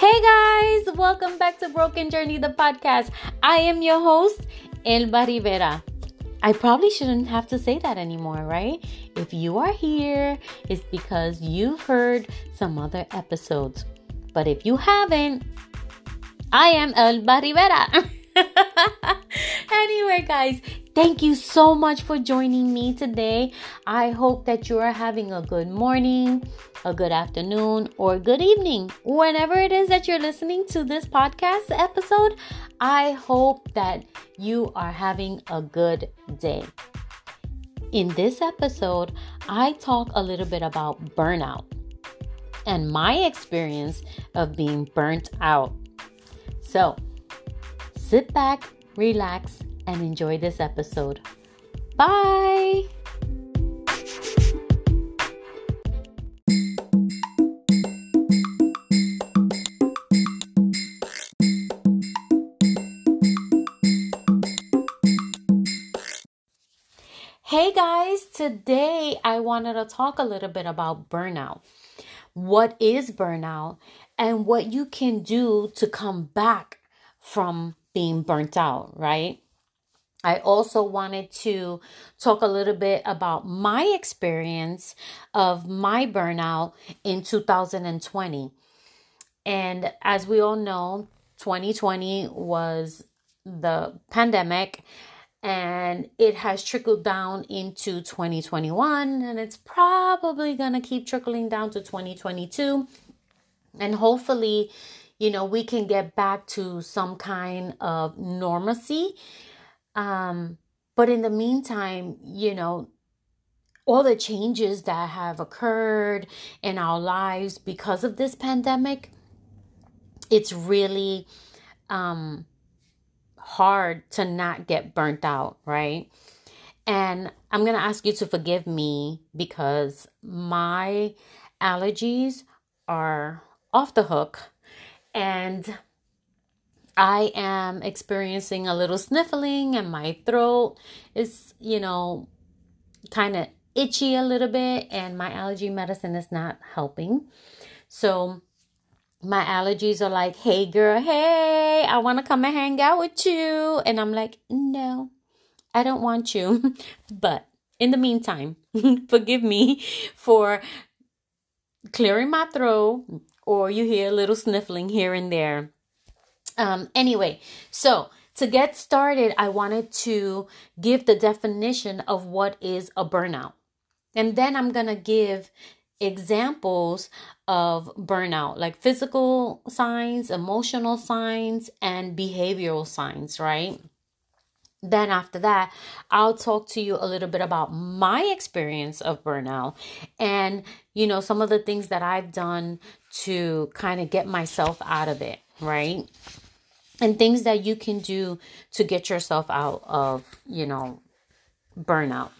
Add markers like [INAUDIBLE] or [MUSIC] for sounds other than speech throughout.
Hey guys, welcome back to Broken Journey, the podcast. I am your host, Elba Rivera. I probably shouldn't have to say that anymore, right? If you are here, it's because you've heard some other episodes. But if you haven't, I am Elba Rivera. [LAUGHS] anyway, guys, thank you so much for joining me today. I hope that you are having a good morning, a good afternoon, or a good evening. Whenever it is that you're listening to this podcast episode, I hope that you are having a good day. In this episode, I talk a little bit about burnout and my experience of being burnt out. So, sit back, relax, and enjoy this episode. Bye! Hey guys, today I wanted to talk a little bit about burnout. What is burnout and what you can do to come back from being burnt out, right? I also wanted to talk a little bit about my experience of my burnout in 2020. And as we all know, 2020 was the pandemic and it has trickled down into 2021 and it's probably going to keep trickling down to 2022 and hopefully you know we can get back to some kind of normalcy um but in the meantime you know all the changes that have occurred in our lives because of this pandemic it's really um hard to not get burnt out, right? And I'm going to ask you to forgive me because my allergies are off the hook and I am experiencing a little sniffling and my throat is, you know, kind of itchy a little bit and my allergy medicine is not helping. So my allergies are like, hey girl, hey, I want to come and hang out with you. And I'm like, no, I don't want you. [LAUGHS] but in the meantime, [LAUGHS] forgive me for clearing my throat or you hear a little sniffling here and there. Um, anyway, so to get started, I wanted to give the definition of what is a burnout. And then I'm going to give examples of burnout, like physical signs, emotional signs, and behavioral signs, right? Then, after that, I'll talk to you a little bit about my experience of burnout and, you know, some of the things that I've done to kind of get myself out of it, right? And things that you can do to get yourself out of, you know, burnout.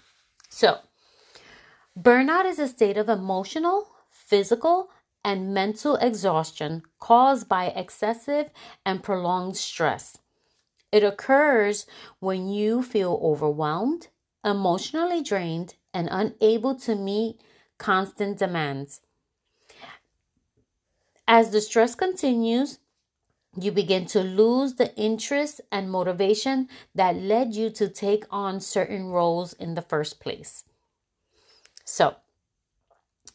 So, Burnout is a state of emotional, physical, and mental exhaustion caused by excessive and prolonged stress. It occurs when you feel overwhelmed, emotionally drained, and unable to meet constant demands. As the stress continues, you begin to lose the interest and motivation that led you to take on certain roles in the first place. So,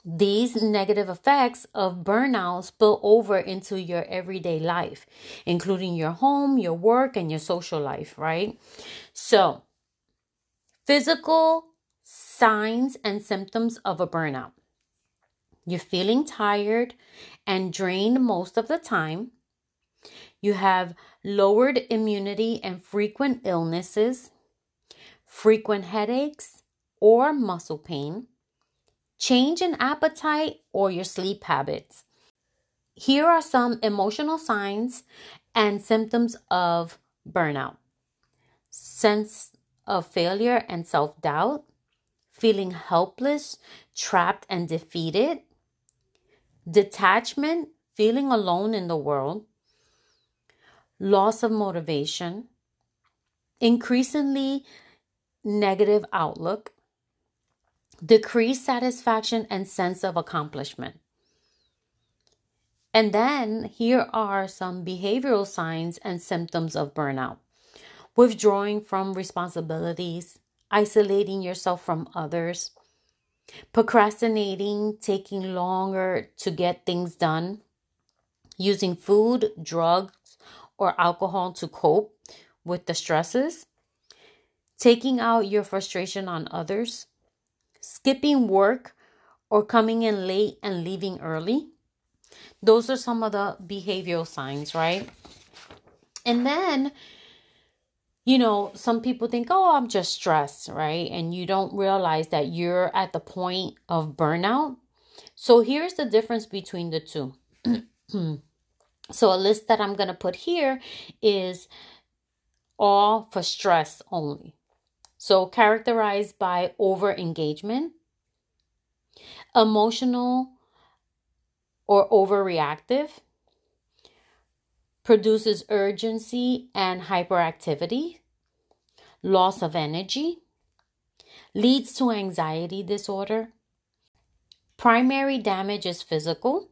these negative effects of burnout spill over into your everyday life, including your home, your work, and your social life, right? So, physical signs and symptoms of a burnout. You're feeling tired and drained most of the time. You have lowered immunity and frequent illnesses, frequent headaches or muscle pain change in appetite, or your sleep habits. Here are some emotional signs and symptoms of burnout sense of failure and self doubt, feeling helpless, trapped, and defeated, detachment, feeling alone in the world, loss of motivation, increasingly negative outlook, decreased satisfaction and sense of accomplishment. And then here are some behavioral signs and symptoms of burnout withdrawing from responsibilities, isolating yourself from others, procrastinating, taking longer to get things done, using food, drugs, or alcohol to cope with the stresses, taking out your frustration on others, skipping work or coming in late and leaving early. Those are some of the behavioral signs, right? And then, you know, some people think, oh, I'm just stressed, right? And you don't realize that you're at the point of burnout. So here's the difference between the two. [CLEARS THROAT] so a list that I'm going to put here is all for stress only. So characterized by over engagement, emotional or overreactive, produces urgency and hyperactivity, loss of energy, leads to anxiety disorder. Primary damage is physical,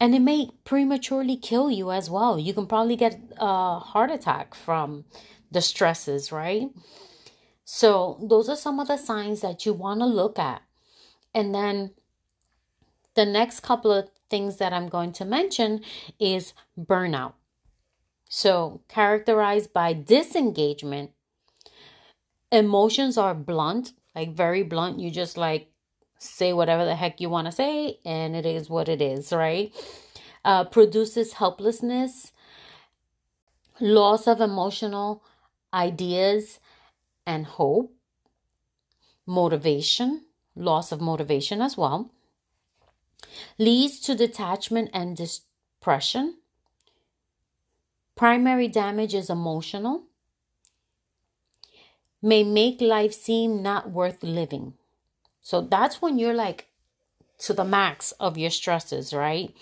and it may prematurely kill you as well. You can probably get a heart attack from the stresses, right? So, those are some of the signs that you want to look at. And then the next couple of things that I'm going to mention is burnout. So, characterized by disengagement, emotions are blunt, like very blunt. You just like say whatever the heck you want to say, and it is what it is, right? Uh, produces helplessness, loss of emotional ideas and hope, motivation, loss of motivation as well, leads to detachment and depression. Primary damage is emotional, may make life seem not worth living. So that's when you're like to the max of your stresses, right?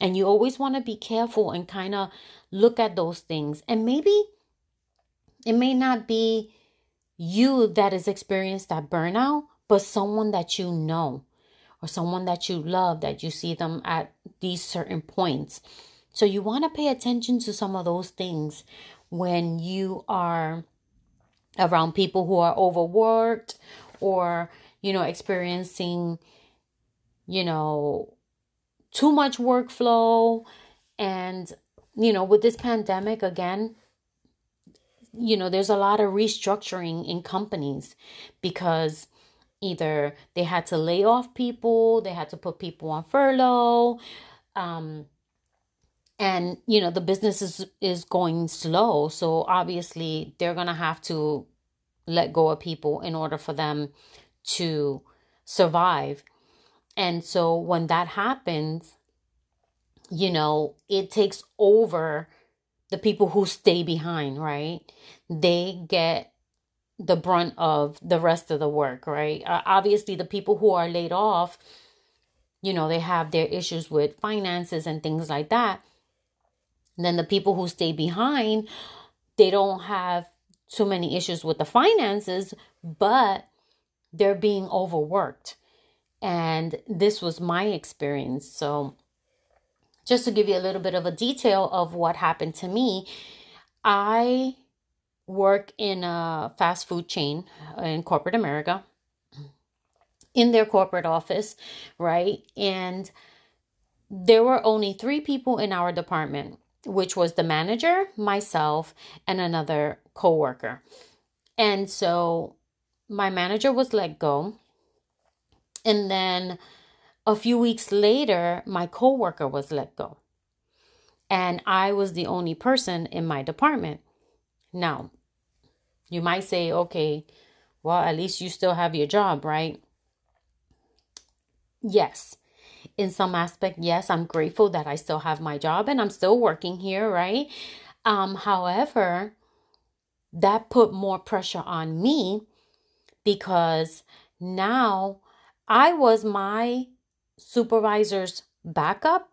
And you always want to be careful and kind of look at those things. And maybe it may not be you that has experienced that burnout, but someone that you know or someone that you love that you see them at these certain points. So you want to pay attention to some of those things when you are around people who are overworked or you know experiencing you know too much workflow and you know with this pandemic again you know there's a lot of restructuring in companies because either they had to lay off people, they had to put people on furlough, um, and you know the business is is going slow, so obviously they're gonna have to let go of people in order for them to survive. And so when that happens, you know, it takes over the people who stay behind, right? They get the brunt of the rest of the work, right? Uh, obviously, the people who are laid off, you know, they have their issues with finances and things like that. And then the people who stay behind, they don't have too many issues with the finances, but they're being overworked. And this was my experience. So, just to give you a little bit of a detail of what happened to me, I work in a fast food chain in corporate America, in their corporate office, right? And there were only three people in our department, which was the manager, myself, and another coworker. And so my manager was let go. And then a few weeks later, my coworker was let go. And I was the only person in my department. Now, you might say, okay, well, at least you still have your job, right? Yes. In some aspect, yes, I'm grateful that I still have my job and I'm still working here, right? Um, however, that put more pressure on me because now I was my supervisor's backup.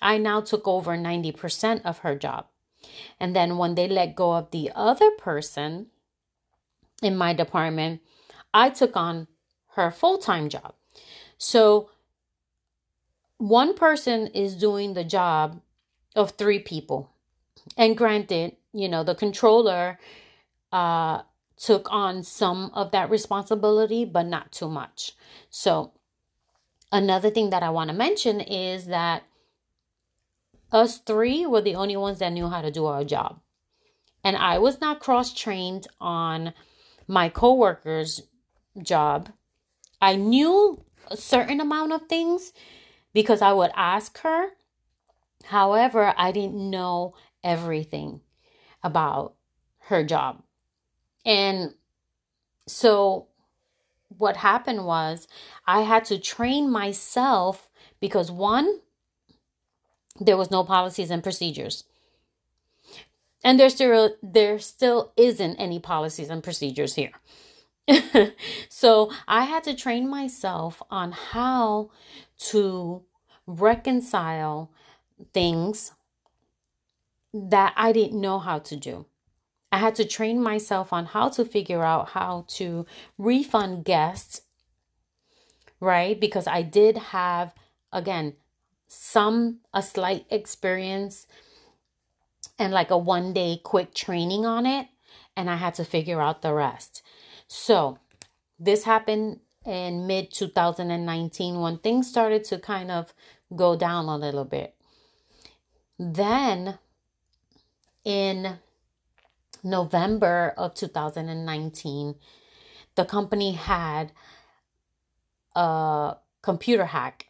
I now took over 90% of her job. And then when they let go of the other person, in my department, I took on her full time job. So one person is doing the job of three people. And granted, you know, the controller uh, took on some of that responsibility, but not too much. So, another thing that I want to mention is that us three were the only ones that knew how to do our job. And I was not cross trained on my coworker's job. I knew a certain amount of things because I would ask her. However, I didn't know everything about her job. And so what happened was I had to train myself because one, there was no policies and procedures. And there still there still isn't any policies and procedures here. [LAUGHS] so I had to train myself on how to reconcile things that I didn't know how to do. I had to train myself on how to figure out how to refund guests, right? Because I did have, again, some, a slight experience and like a one day quick training on it. And I had to figure out the rest. So this happened in mid 2019 when things started to kind of go down a little bit. Then in November of 2019, the company had a computer hack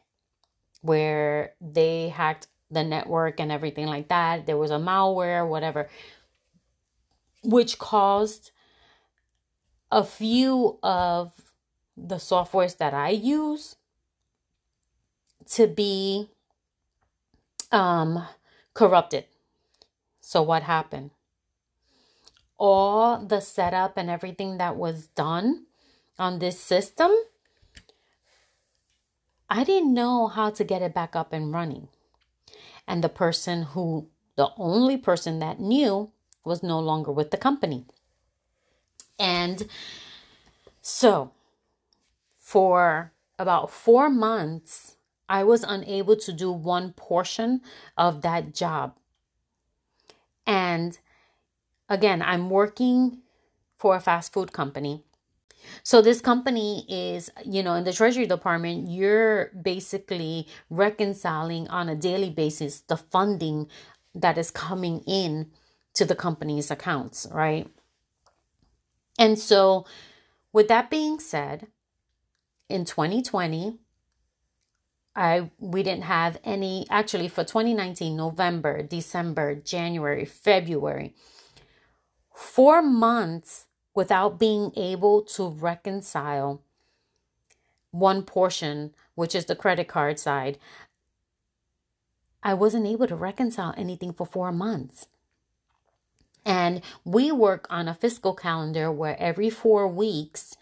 where they hacked the network and everything like that. There was a malware, whatever, which caused a few of the softwares that I use to be um, corrupted. So, what happened? All the setup and everything that was done on this system, I didn't know how to get it back up and running. And the person who, the only person that knew, was no longer with the company. And so, for about four months, I was unable to do one portion of that job. And again, I'm working for a fast food company. So this company is, you know, in the Treasury Department, you're basically reconciling on a daily basis the funding that is coming in to the company's accounts, right? And so, with that being said, in 2020, I we didn't have any actually for 2019 November, December, January, February four months without being able to reconcile one portion, which is the credit card side. I wasn't able to reconcile anything for four months. And we work on a fiscal calendar where every four weeks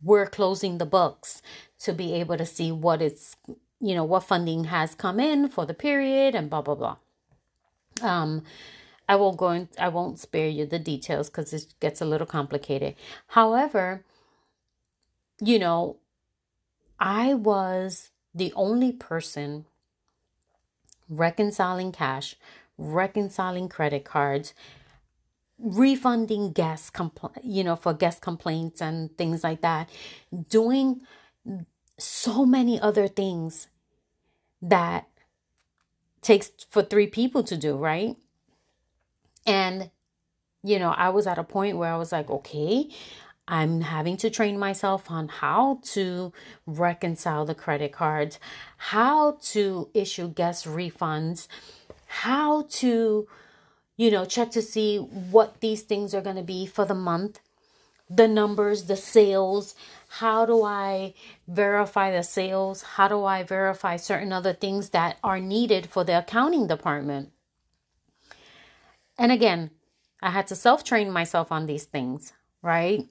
we're closing the books to be able to see what it's, you know, what funding has come in for the period and blah, blah, blah. Um, I won't go in, I won't spare you the details because it gets a little complicated. However, you know, I was the only person reconciling cash, reconciling credit cards, refunding guest compl- you know for guest complaints and things like that, doing so many other things that takes for three people to do, right? And, you know, I was at a point where I was like, okay, I'm having to train myself on how to reconcile the credit cards, how to issue guest refunds, how to, you know, check to see what these things are going to be for the month, the numbers, the sales. How do I verify the sales? How do I verify certain other things that are needed for the accounting department? And again, I had to self train myself on these things, right?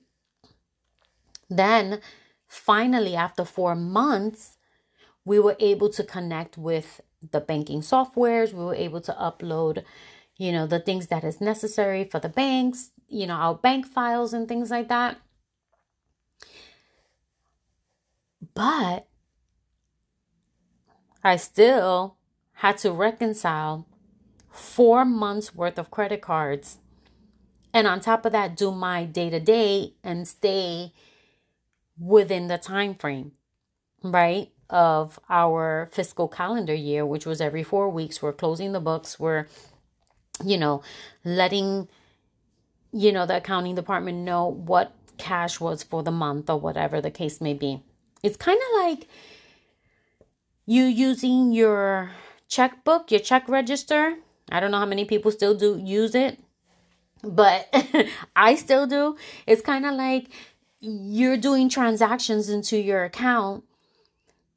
Then, finally, after four months, we were able to connect with the banking softwares. We were able to upload, you know, the things that is necessary for the banks, you know, our bank files and things like that. But I still had to reconcile four months worth of credit cards. And on top of that, do my day to day and stay within the time frame, right? Of our fiscal calendar year, which was every four weeks. We're closing the books. We're, you know, letting, you know, the accounting department know what cash was for the month or whatever the case may be. It's kind of like you using your checkbook, your check register. I don't know how many people still do use it, but [LAUGHS] I still do. It's kind of like you're doing transactions into your account.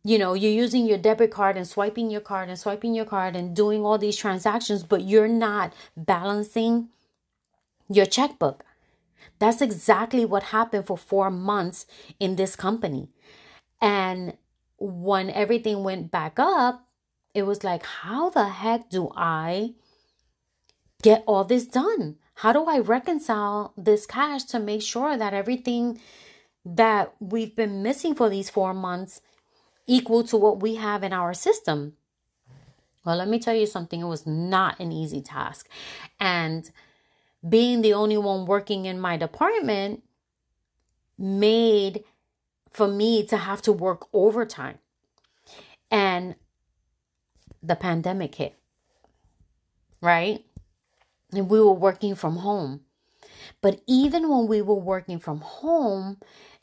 You know, you're using your debit card and swiping your card and swiping your card and doing all these transactions, but you're not balancing your checkbook. That's exactly what happened for four months in this company. And when everything went back up, it was like, how the heck do I get all this done? How do I reconcile this cash to make sure that everything that we've been missing for these four months equal to what we have in our system? Well, let me tell you something. It was not an easy task. And being the only one working in my department made for me to have to work overtime. And the pandemic hit, right? And we were working from home. But even when we were working from home,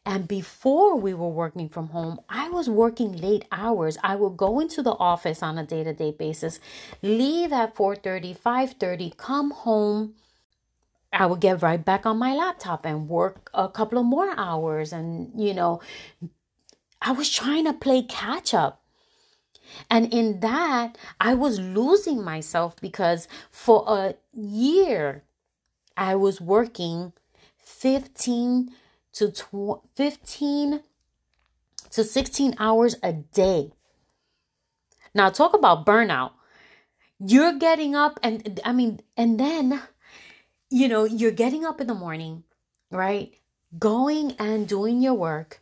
and before we were working from home, I was working late hours. I would go into the office on a day-to-day basis, leave at 4:30, 5:30, come home, I would get right back on my laptop and work a couple of more hours. And, you know, I was trying to play catch up. And in that, I was losing myself because for a year, I was working 15 to tw- 15 to 16 hours a day. Now, talk about burnout. You're getting up, and I mean, and then you know, you're getting up in the morning, right? Going and doing your work,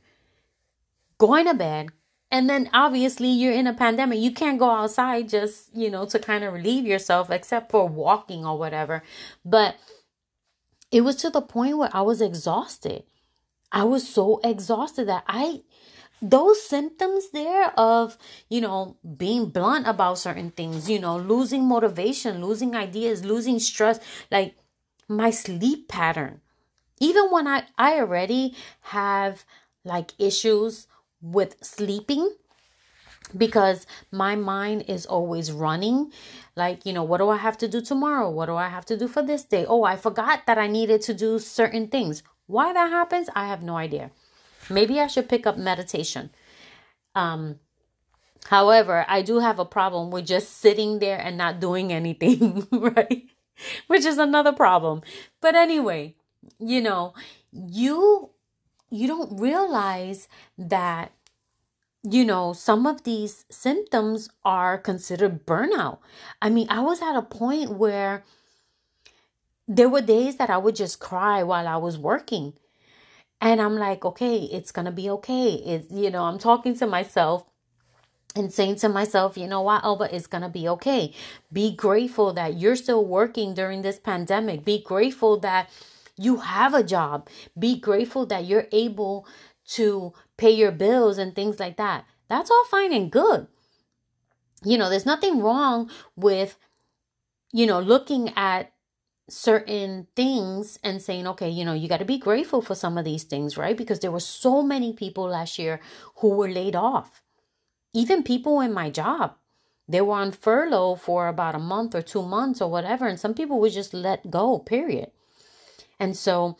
going to bed, and then obviously you're in a pandemic. You can't go outside just, you know, to kind of relieve yourself except for walking or whatever. But it was to the point where I was exhausted. I was so exhausted that I those symptoms there of you know being blunt about certain things you know losing motivation losing ideas losing stress like my sleep pattern. Even when I, I already have like issues with sleeping because my mind is always running. Like you know what do i have to do tomorrow? What do i have to do for this day? Oh i forgot that i needed to do certain things. Why that happens i have no idea. Maybe i should pick up meditation. Um however i do have a problem with just sitting there and not doing anything [LAUGHS] right? Which is another problem. But anyway, you know, you you don't realize that you know some of these symptoms are considered burnout. I mean, I was at a point where there were days that I would just cry while I was working. And I'm like, okay, it's going to be okay. It's, you know, I'm talking to myself and saying to myself, you know what, Elba, it's going to be okay. Be grateful that you're still working during this pandemic. Be grateful that you have a job. Be grateful that you're able to pay your bills and things like that. That's all fine and good. You know, there's nothing wrong with, you know, looking at certain things and saying, okay, you know, you got to be grateful for some of these things, right? Because there were so many people last year who were laid off even people in my job they were on furlough for about a month or two months or whatever and some people were just let go period and so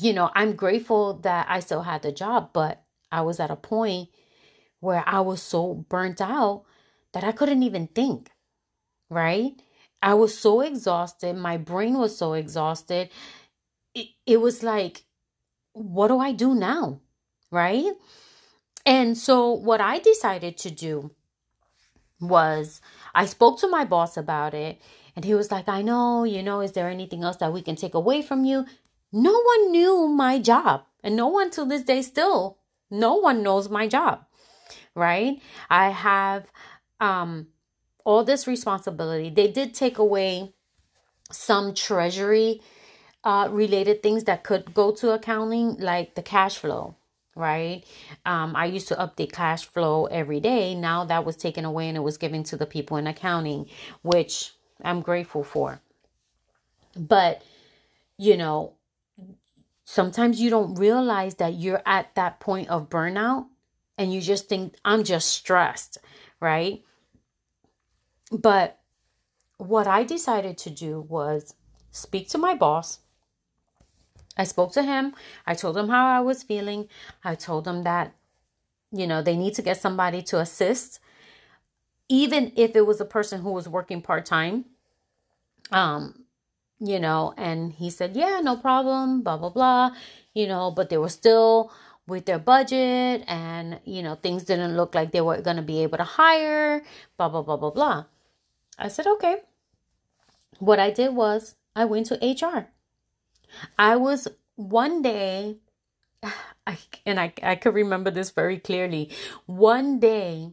you know i'm grateful that i still had the job but i was at a point where i was so burnt out that i couldn't even think right? I was so exhausted. My brain was so exhausted. It, it was like what do i do now right? And so, what I decided to do was I spoke to my boss about it, and he was like, I know, you know, is there anything else that we can take away from you? No one knew my job, and no one to this day still, no one knows my job. right? I have um all this responsibility. They did take away some treasury uh, related things that could go to accounting, like the cash flow, right? Um, I used to update cash flow every day. Now that was taken away and it was given to the people in accounting, which I'm grateful for. But, you know, sometimes you don't realize that you're at that point of burnout and you just think, I'm just stressed, right? But what I decided to do was speak to my boss. I spoke to him. I told him how I was feeling. I told him that, you know, they need to get somebody to assist, even if it was a person who was working part time. Um, you know, and he said, yeah, no problem, blah, blah, blah, you know, but they were still with their budget and, you know, things didn't look like they were going to be able to hire, blah, blah, blah, blah, blah. I said, okay. What I did was I went to HR. I was one day, [SIGHS] I, and I, I could remember this very clearly. One day,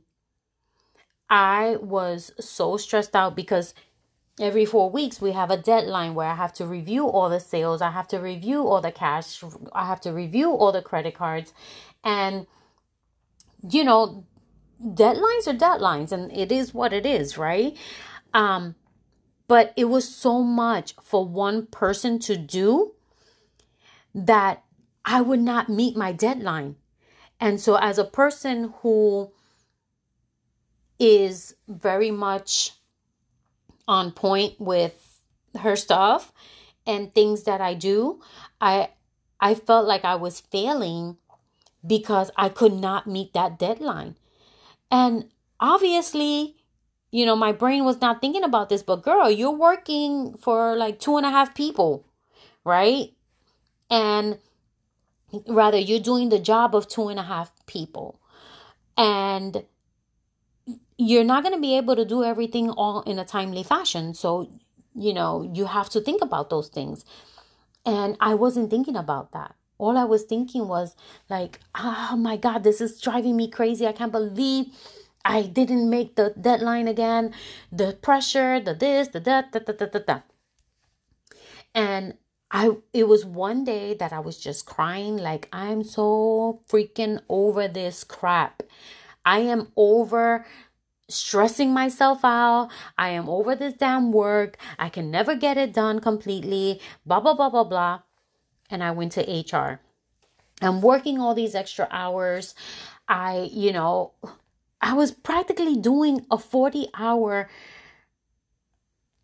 I was so stressed out because every four weeks we have a deadline where I have to review all the sales, I have to review all the cash, I have to review all the credit cards. And, you know, deadlines are deadlines and it is what it is, right? Um, but it was so much for one person to do that I would not meet my deadline. And so, as a person who is very much on point with her stuff and things that I do, I I felt like I was failing because I could not meet that deadline. And obviously, you know, my brain was not thinking about this, but girl, you're working for like two and a half people, right? And rather, you're doing the job of two and a half people. And you're not going to be able to do everything all in a timely fashion. So, you know, you have to think about those things. And I wasn't thinking about that. All I was thinking was like, oh my God, this is driving me crazy. I can't believe I didn't make the deadline again. The pressure, the this, the that, da, da, da, da, da. And I it was one day that I was just crying like I'm so freaking over this crap. I am over stressing myself out. I am over this damn work. I can never get it done completely. Blah blah blah blah blah. And I went to HR. I'm working all these extra hours. I, you know, I was practically doing a 40 hour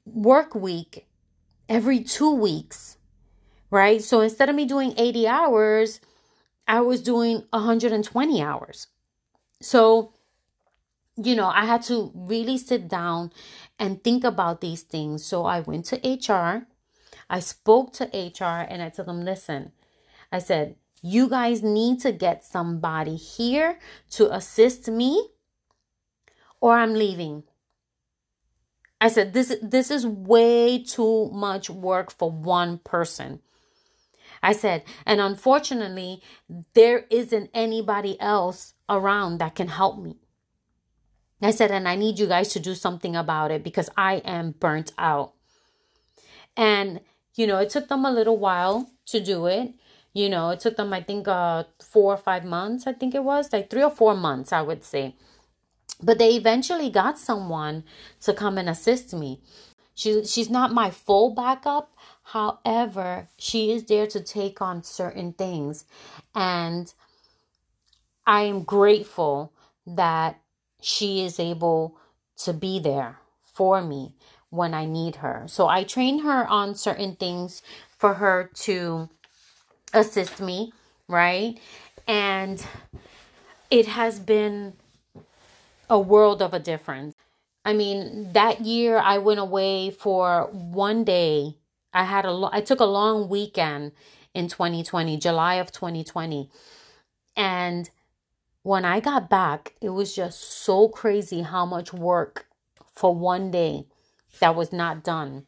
work week every two weeks, right? So instead of me doing 80 hours, I was doing 120 hours. So, you know, I had to really sit down and think about these things. So I went to HR. I spoke to HR and I told them, listen, I said, you guys need to get somebody here to assist me or I'm leaving. I said this this is way too much work for one person. I said, and unfortunately, there isn't anybody else around that can help me. I said, and I need you guys to do something about it because I am burnt out. And, you know, it took them a little while to do it. You know, it took them, I think, uh, four or five months, I think it was, like three or four months, I would say. But they eventually got someone to come and assist me. She, she's not my full backup. However, she is there to take on certain things. And I am grateful that she is able to be there for me when I need her. So I train her on certain things for her to assist me, right? And it has been a world of a difference. I mean, that year I went away for one day. I had a lo- I took a long weekend in 2020, July of 2020. And when I got back, it was just so crazy how much work for one day that was not done.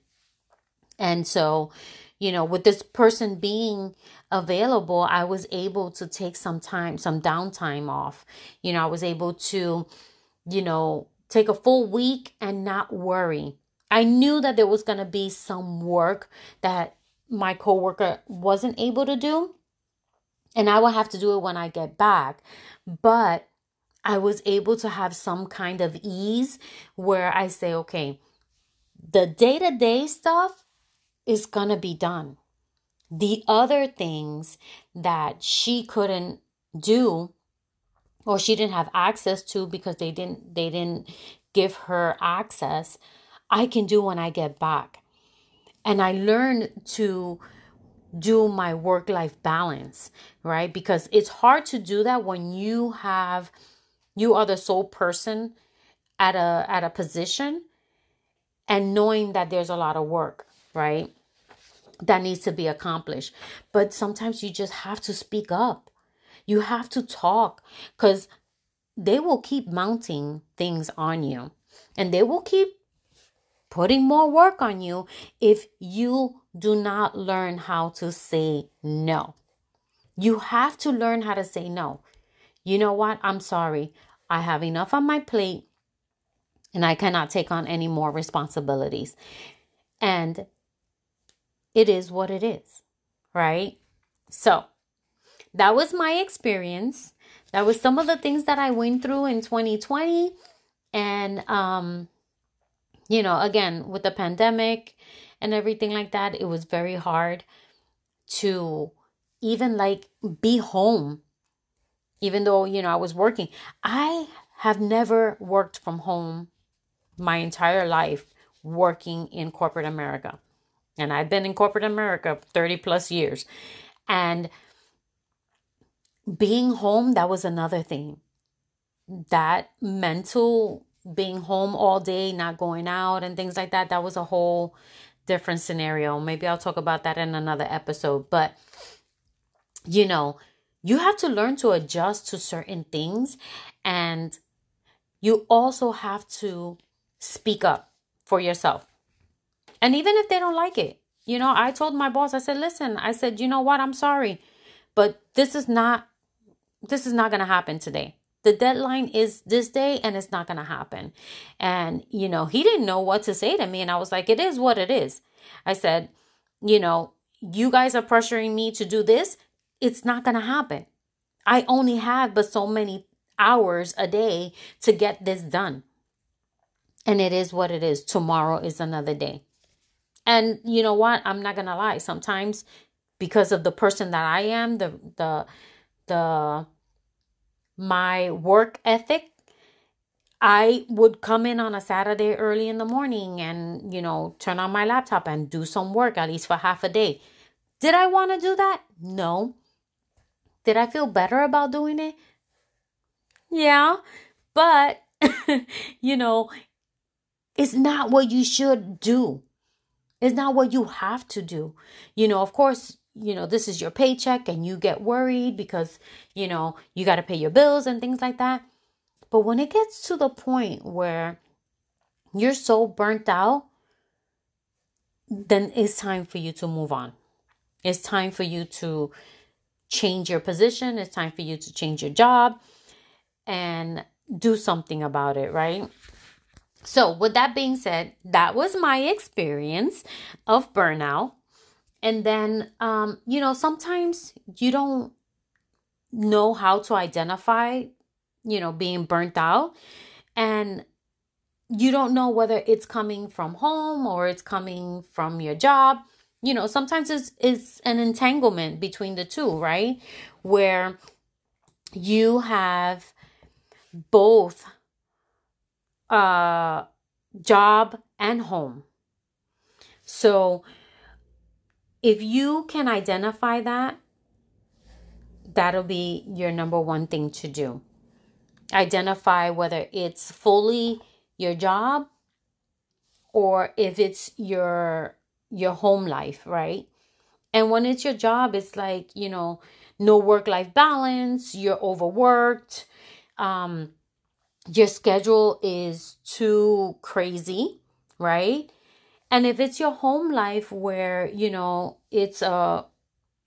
And so, you know, with this person being available, I was able to take some time, some downtime off. You know, I was able to, you know, take a full week and not worry. I knew that there was going to be some work that my coworker wasn't able to do, and I will have to do it when I get back. But I was able to have some kind of ease where I say, okay, the day to day stuff is going to be done. The other things that she couldn't do or she didn't have access to because they didn't they didn't give her access, I can do when I get back. And I learned to do my work life balance, right? Because it's hard to do that when you have you are the sole person at a at a position and knowing that there's a lot of work, right? That needs to be accomplished. But sometimes you just have to speak up. You have to talk cuz they will keep mounting things on you and they will keep putting more work on you if you do not learn how to say no. You have to learn how to say no. You know what? I'm sorry. I have enough on my plate and I cannot take on any more responsibilities. And it is what it is, right? So that was my experience. That was some of the things that I went through in 2020. And, um, you know, again, with the pandemic and everything like that, it was very hard to even like be home, even though, you know, I was working. I have never worked from home my entire life working in corporate America. And I've been in corporate America 30 plus years. And being home, that was another thing. That mental being home all day, not going out and things like that, that was a whole different scenario. Maybe I'll talk about that in another episode. But, you know, you have to learn to adjust to certain things. And you also have to speak up for yourself. And even if they don't like it, you know, I told my boss, I said, listen, I said, you know what, I'm sorry, but this is not, this is not going to happen today. The deadline is this day and it's not going to happen. And, you know, he didn't know what to say to me. And I was like, it is what it is. I said, you know, you guys are pressuring me to do this. It's not going to happen. I only have but so many hours a day to get this done. And it is what it is. Tomorrow is another day. And you know what? I'm not gonna lie. Sometimes because of the person that I am, the the the my work ethic, I would come in on a Saturday early in the morning and, you know, turn on my laptop and do some work at least for half a day. Did I want to do that? No. Did I feel better about doing it? Yeah. But, [LAUGHS] you know, it's not what you should do. It's not what you have to do. You know, of course, you know, this is your paycheck and you get worried because, you know, you got to pay your bills and things like that. But when it gets to the point where you're so burnt out, then it's time for you to move on. It's time for you to change your position. It's time for you to change your job and do something about it, right? So, with that being said, that was my experience of burnout. And then, um, you know, sometimes you don't know how to identify, you know, being burnt out. And you don't know whether it's coming from home or it's coming from your job. You know, sometimes it's, it's an entanglement between the two, right? Where you have both uh, job and home. So if you can identify that, that'll be your number one thing to do. Identify whether it's fully your job or if it's your your home life, right? And when it's your job, it's like, you know, no work life balance, you're overworked, um, your schedule is too crazy, right? And if it's your home life where, you know, it's a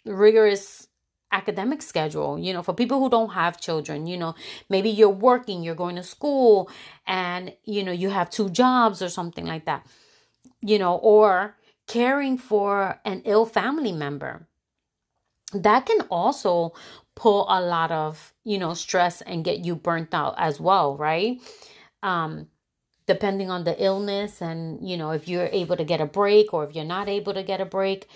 rigorous academic schedule, you know, for people who don't have children, you know, maybe you're working, you're going to school, and, you know, you have two jobs or something like that, you know, or caring for an ill family member. That can also pull a lot of, you know, stress and get you burnt out as well, right? Um, depending on the illness and you know if you're able to get a break or if you're not able to get a break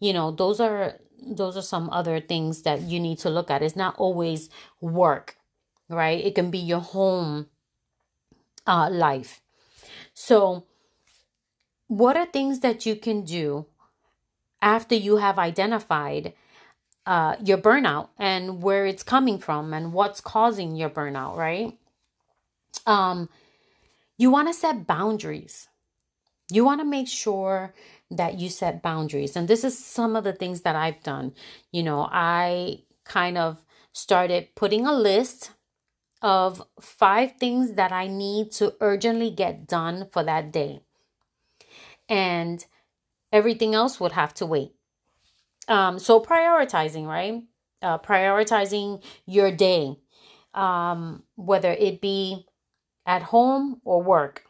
you know those are those are some other things that you need to look at. It's not always work right? It can be your home uh, life. So what are things that you can do after you have identified uh, your burnout and where it's coming from and what's causing your burnout right? Um you want to set boundaries. You want to make sure that you set boundaries. And this is some of the things that I've done. You know, I kind of started putting a list of five things that I need to urgently get done for that day. And everything else would have to wait. Um, so prioritizing, right? Uh, prioritizing your day, um, whether it be at home or work.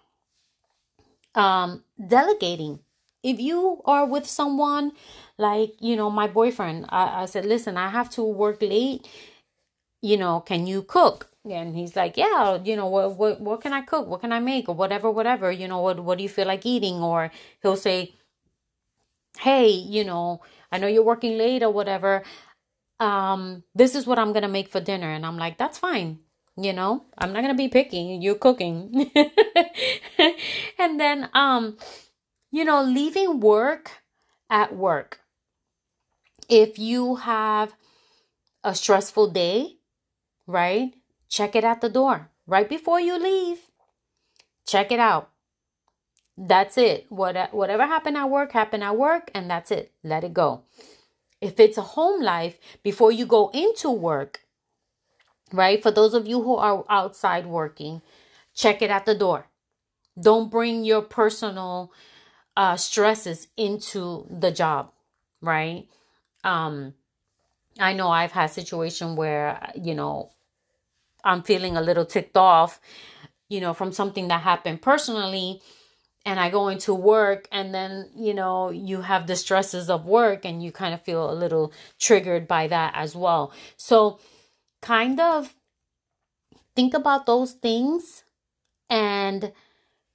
Um, delegating. If you are with someone like, you know, my boyfriend, I, I said, listen, I have to work late. You know, can you cook? And he's like, yeah, you know, what, what, what can I cook? What can I make? Or whatever, whatever, you know, what, what do you feel like eating? Or he'll say, hey, you know, I know you're working late or whatever. Um, this is what I'm to make for dinner. And I'm like, that's fine you know i'm not gonna be picky. You're cooking. [LAUGHS] And then um you know leaving work at work. If you have a stressful day right check it at the door. Right before you leave check it out. That's it. What whatever happened at work happened at work and that's it. Let it go. If it's a home life before you go into work right? For those of you who are outside working, check it at the door. Don't bring your personal uh, stresses into the job, right? Um, I know I've had situation where you know I'm feeling a little ticked off, you know, from something that happened personally, and I go into work, and then you know you have the stresses of work, and you kind of feel a little triggered by that as well. So kind of think about those things and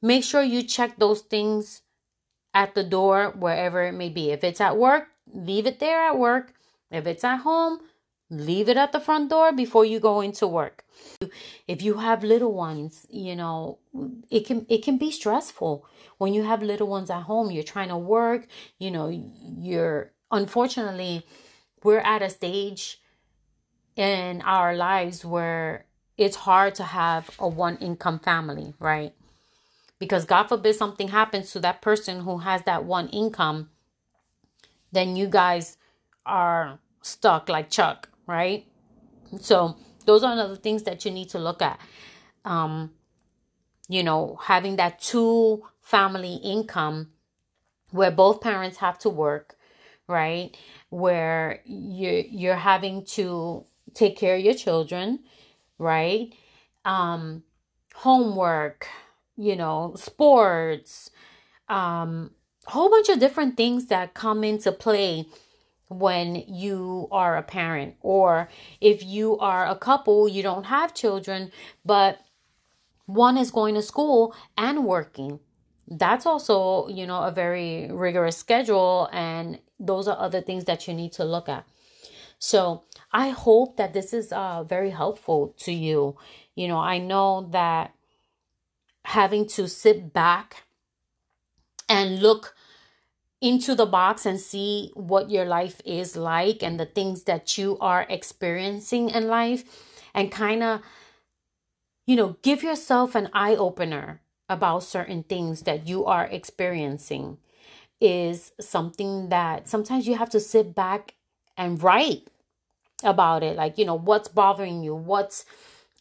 make sure you check those things at the door wherever it may be. If it's at work, leave it there at work. If it's at home, leave it at the front door before you go into work. If you have little ones, you know, it can it can be stressful when you have little ones at home. You're trying to work, you know, you're unfortunately we're at a stage in our lives where it's hard to have a one income family, right? Because God forbid something happens to that person who has that one income, then you guys are stuck like Chuck, right? So those are the things that you need to look at. Um, you know, having that two family income where both parents have to work, right? Where you you're having to take care of your children, right? Um, homework, you know, sports, um, a whole bunch of different things that come into play when you are a parent. Or if you are a couple you don't have children but one is going to school and working. That's also you know a very rigorous schedule and those are other things that you need to look at. So I hope that this is uh, very helpful to you. You know, I know that having to sit back and look into the box and see what your life is like and the things that you are experiencing in life and kind of you know give yourself an eye opener about certain things that you are experiencing is something that sometimes you have to sit back and write about it. Like you know what's bothering you? What's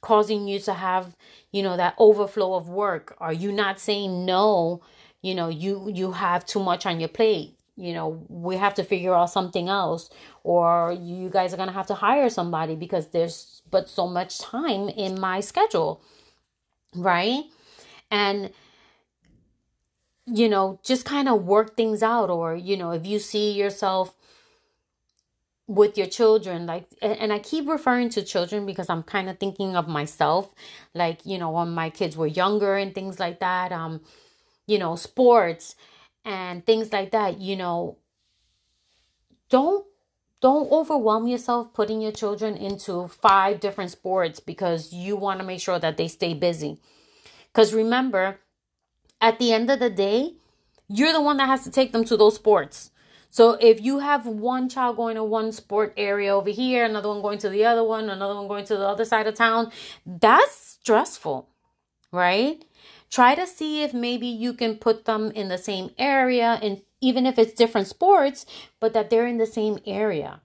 causing you to have you know that overflow of work? Are you not saying no? You know you you have too much on your plate. You know we have to figure out something else or you guys are going to have to hire somebody because there's but so much time in my schedule right? And you know just kind of work things out or you know if you see yourself with your children like and i keep referring to children because i'm kind of thinking of myself like you know when my kids were younger and things like that um you know sports and things like that you know. Don't don't overwhelm yourself putting your children into five different sports because you want to make sure that they stay busy. Because remember at the end of the day you're the one that has to take them to those sports so if you have one child going to one sport area over here, another one going to the other one, another one going to the other side of town, that's stressful, right? Try to see if maybe you can put them in the same area and even if it's different sports, but that they're in the same area,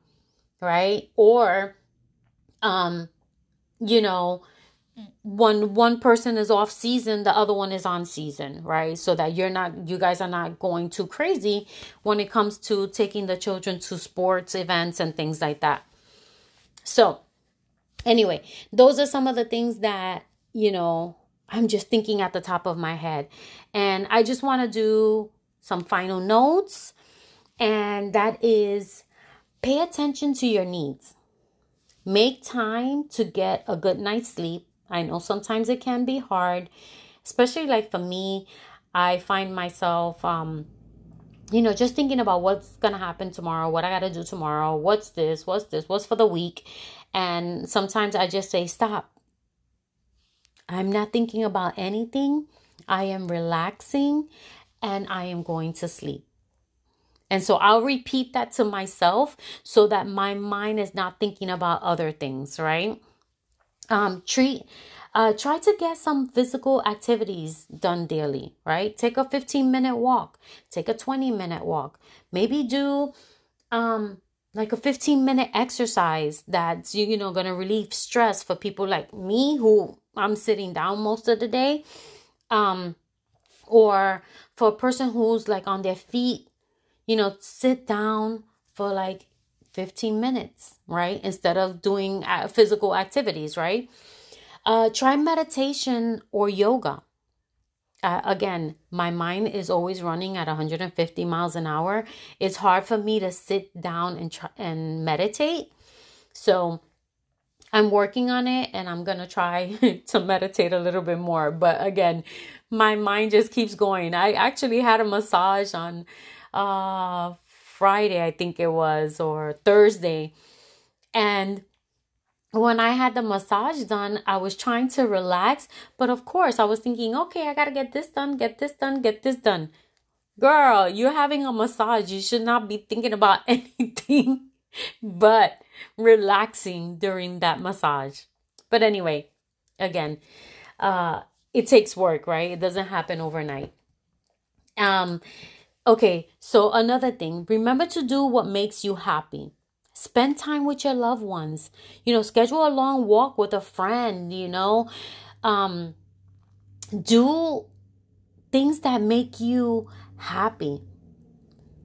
right? Or um you know, one one person is off season the other one is on season right? So that you're not you guys are not going too crazy when it comes to taking the children to sports events and things like that. So anyway those are some of the things that you know i'm just thinking at the top of my head. And i just want to do some final notes. And that is pay attention to your needs. Make time to get a good night's sleep I know sometimes it can be hard, especially like for me, I find myself um you know, just thinking about what's going to happen tomorrow, what I got to do tomorrow, what's this, what's this, what's for the week. And sometimes I just say, stop. I'm not thinking about anything. I am relaxing and I am going to sleep. And so I'll repeat that to myself so that my mind is not thinking about other things, right? Um, treat uh, try to get some physical activities done daily right? Take a 15 minute walk take a 20 minute walk maybe do um like a 15 minute exercise that's you know gonna relieve stress for people like me who i'm sitting down most of the day um or for a person who's like on their feet you know sit down for like 15 minutes, right? Instead of doing uh, physical activities, right? Uh, try meditation or yoga. Uh, again, my mind is always running at 150 miles an hour. It's hard for me to sit down and try and meditate. So I'm working on it and I'm going to try [LAUGHS] to meditate a little bit more. But again, my mind just keeps going. I actually had a massage on uh Friday, I think it was, or Thursday. And when I had the massage done, I was trying to relax. But of course, I was thinking, okay, I got to get this done, get this done, get this done. Girl, you're having a massage. You should not be thinking about [LAUGHS] anything but relaxing during that massage. But anyway, again, uh, it takes work, right? It doesn't happen overnight. Um, Okay, so another thing, remember to do what makes you happy. Spend time with your loved ones. You know, schedule a long walk with a friend, you know. Um do things that make you happy.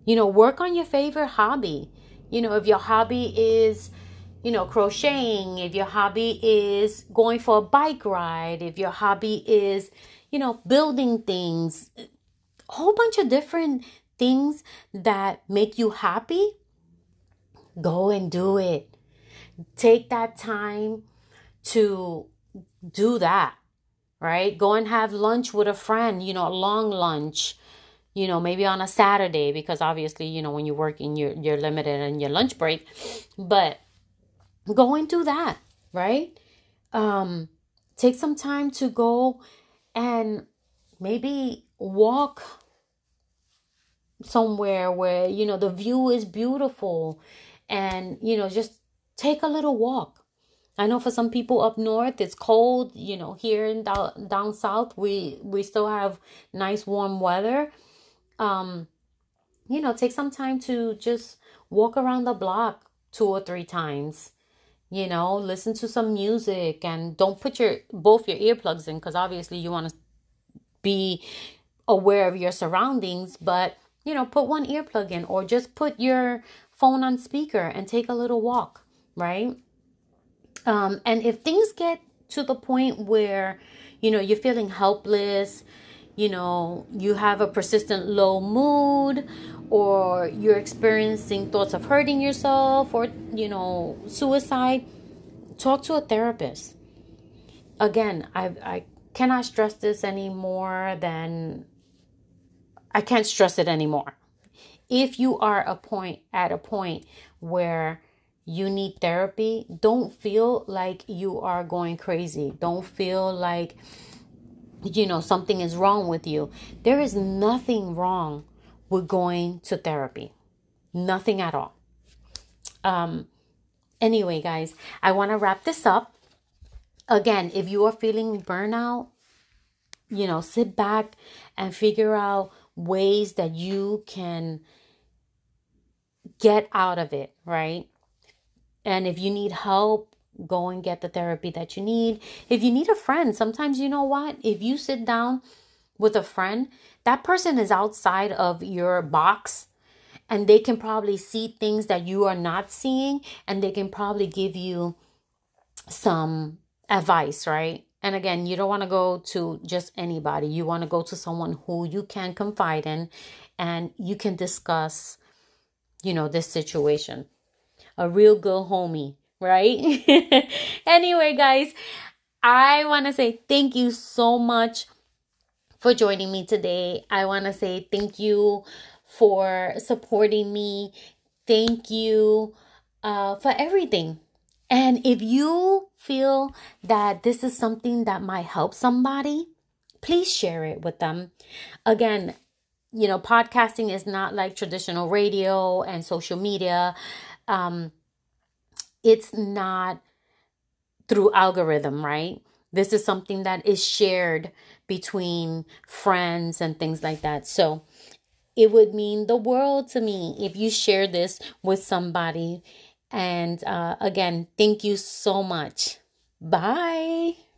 You know, work on your favorite hobby. You know, if your hobby is you know, crocheting, if your hobby is going for a bike ride, if your hobby is, you know, building things, a whole bunch of different things that make you happy, go and do it. Take that time to do that, right? Go and have lunch with a friend, you know, a long lunch, you know, maybe on a Saturday because obviously, you know, when you're working, you're you're limited in your lunch break. But go and do that, right? Um, take some time to go and maybe walk somewhere where you know the view is beautiful and you know just take a little walk. I know for some people up north it's cold you know here in down, down south we we still have nice warm weather. Um you know take some time to just walk around the block two or three times you know listen to some music and don't put your both your earplugs in because obviously you want to be aware of your surroundings, but you know, put one earplug in or just put your phone on speaker and take a little walk, right? Um, and if things get to the point where, you know, you're feeling helpless, you know, you have a persistent low mood, or you're experiencing thoughts of hurting yourself or, you know, suicide, talk to a therapist. Again, I, I cannot stress this any more than I can't stress it anymore. If you are a point at a point where you need therapy, don't feel like you are going crazy. Don't feel like you know something is wrong with you. There is nothing wrong with going to therapy. Nothing at all. Um anyway, guys, I want to wrap this up. Again, if you are feeling burnout, you know, sit back and figure out ways that you can get out of it, right? And if you need help, go and get the therapy that you need. If you need a friend, sometimes you know what? If you sit down with a friend, that person is outside of your box and they can probably see things that you are not seeing and they can probably give you some advice, right? And again, you don't want to go to just anybody. You want to go to someone who you can confide in and you can discuss, you know, this situation. A real good homie, right? [LAUGHS] anyway, guys, I want to say thank you so much for joining me today. I want to say thank you for supporting me. Thank you uh, for everything. And if you feel that this is something that might help somebody, please share it with them. Again, you know, podcasting is not like traditional radio and social media. Um, it's not through algorithm, right? This is something that is shared between friends and things like that. So it would mean the world to me if you share this with somebody and uh, again, thank you so much. Bye.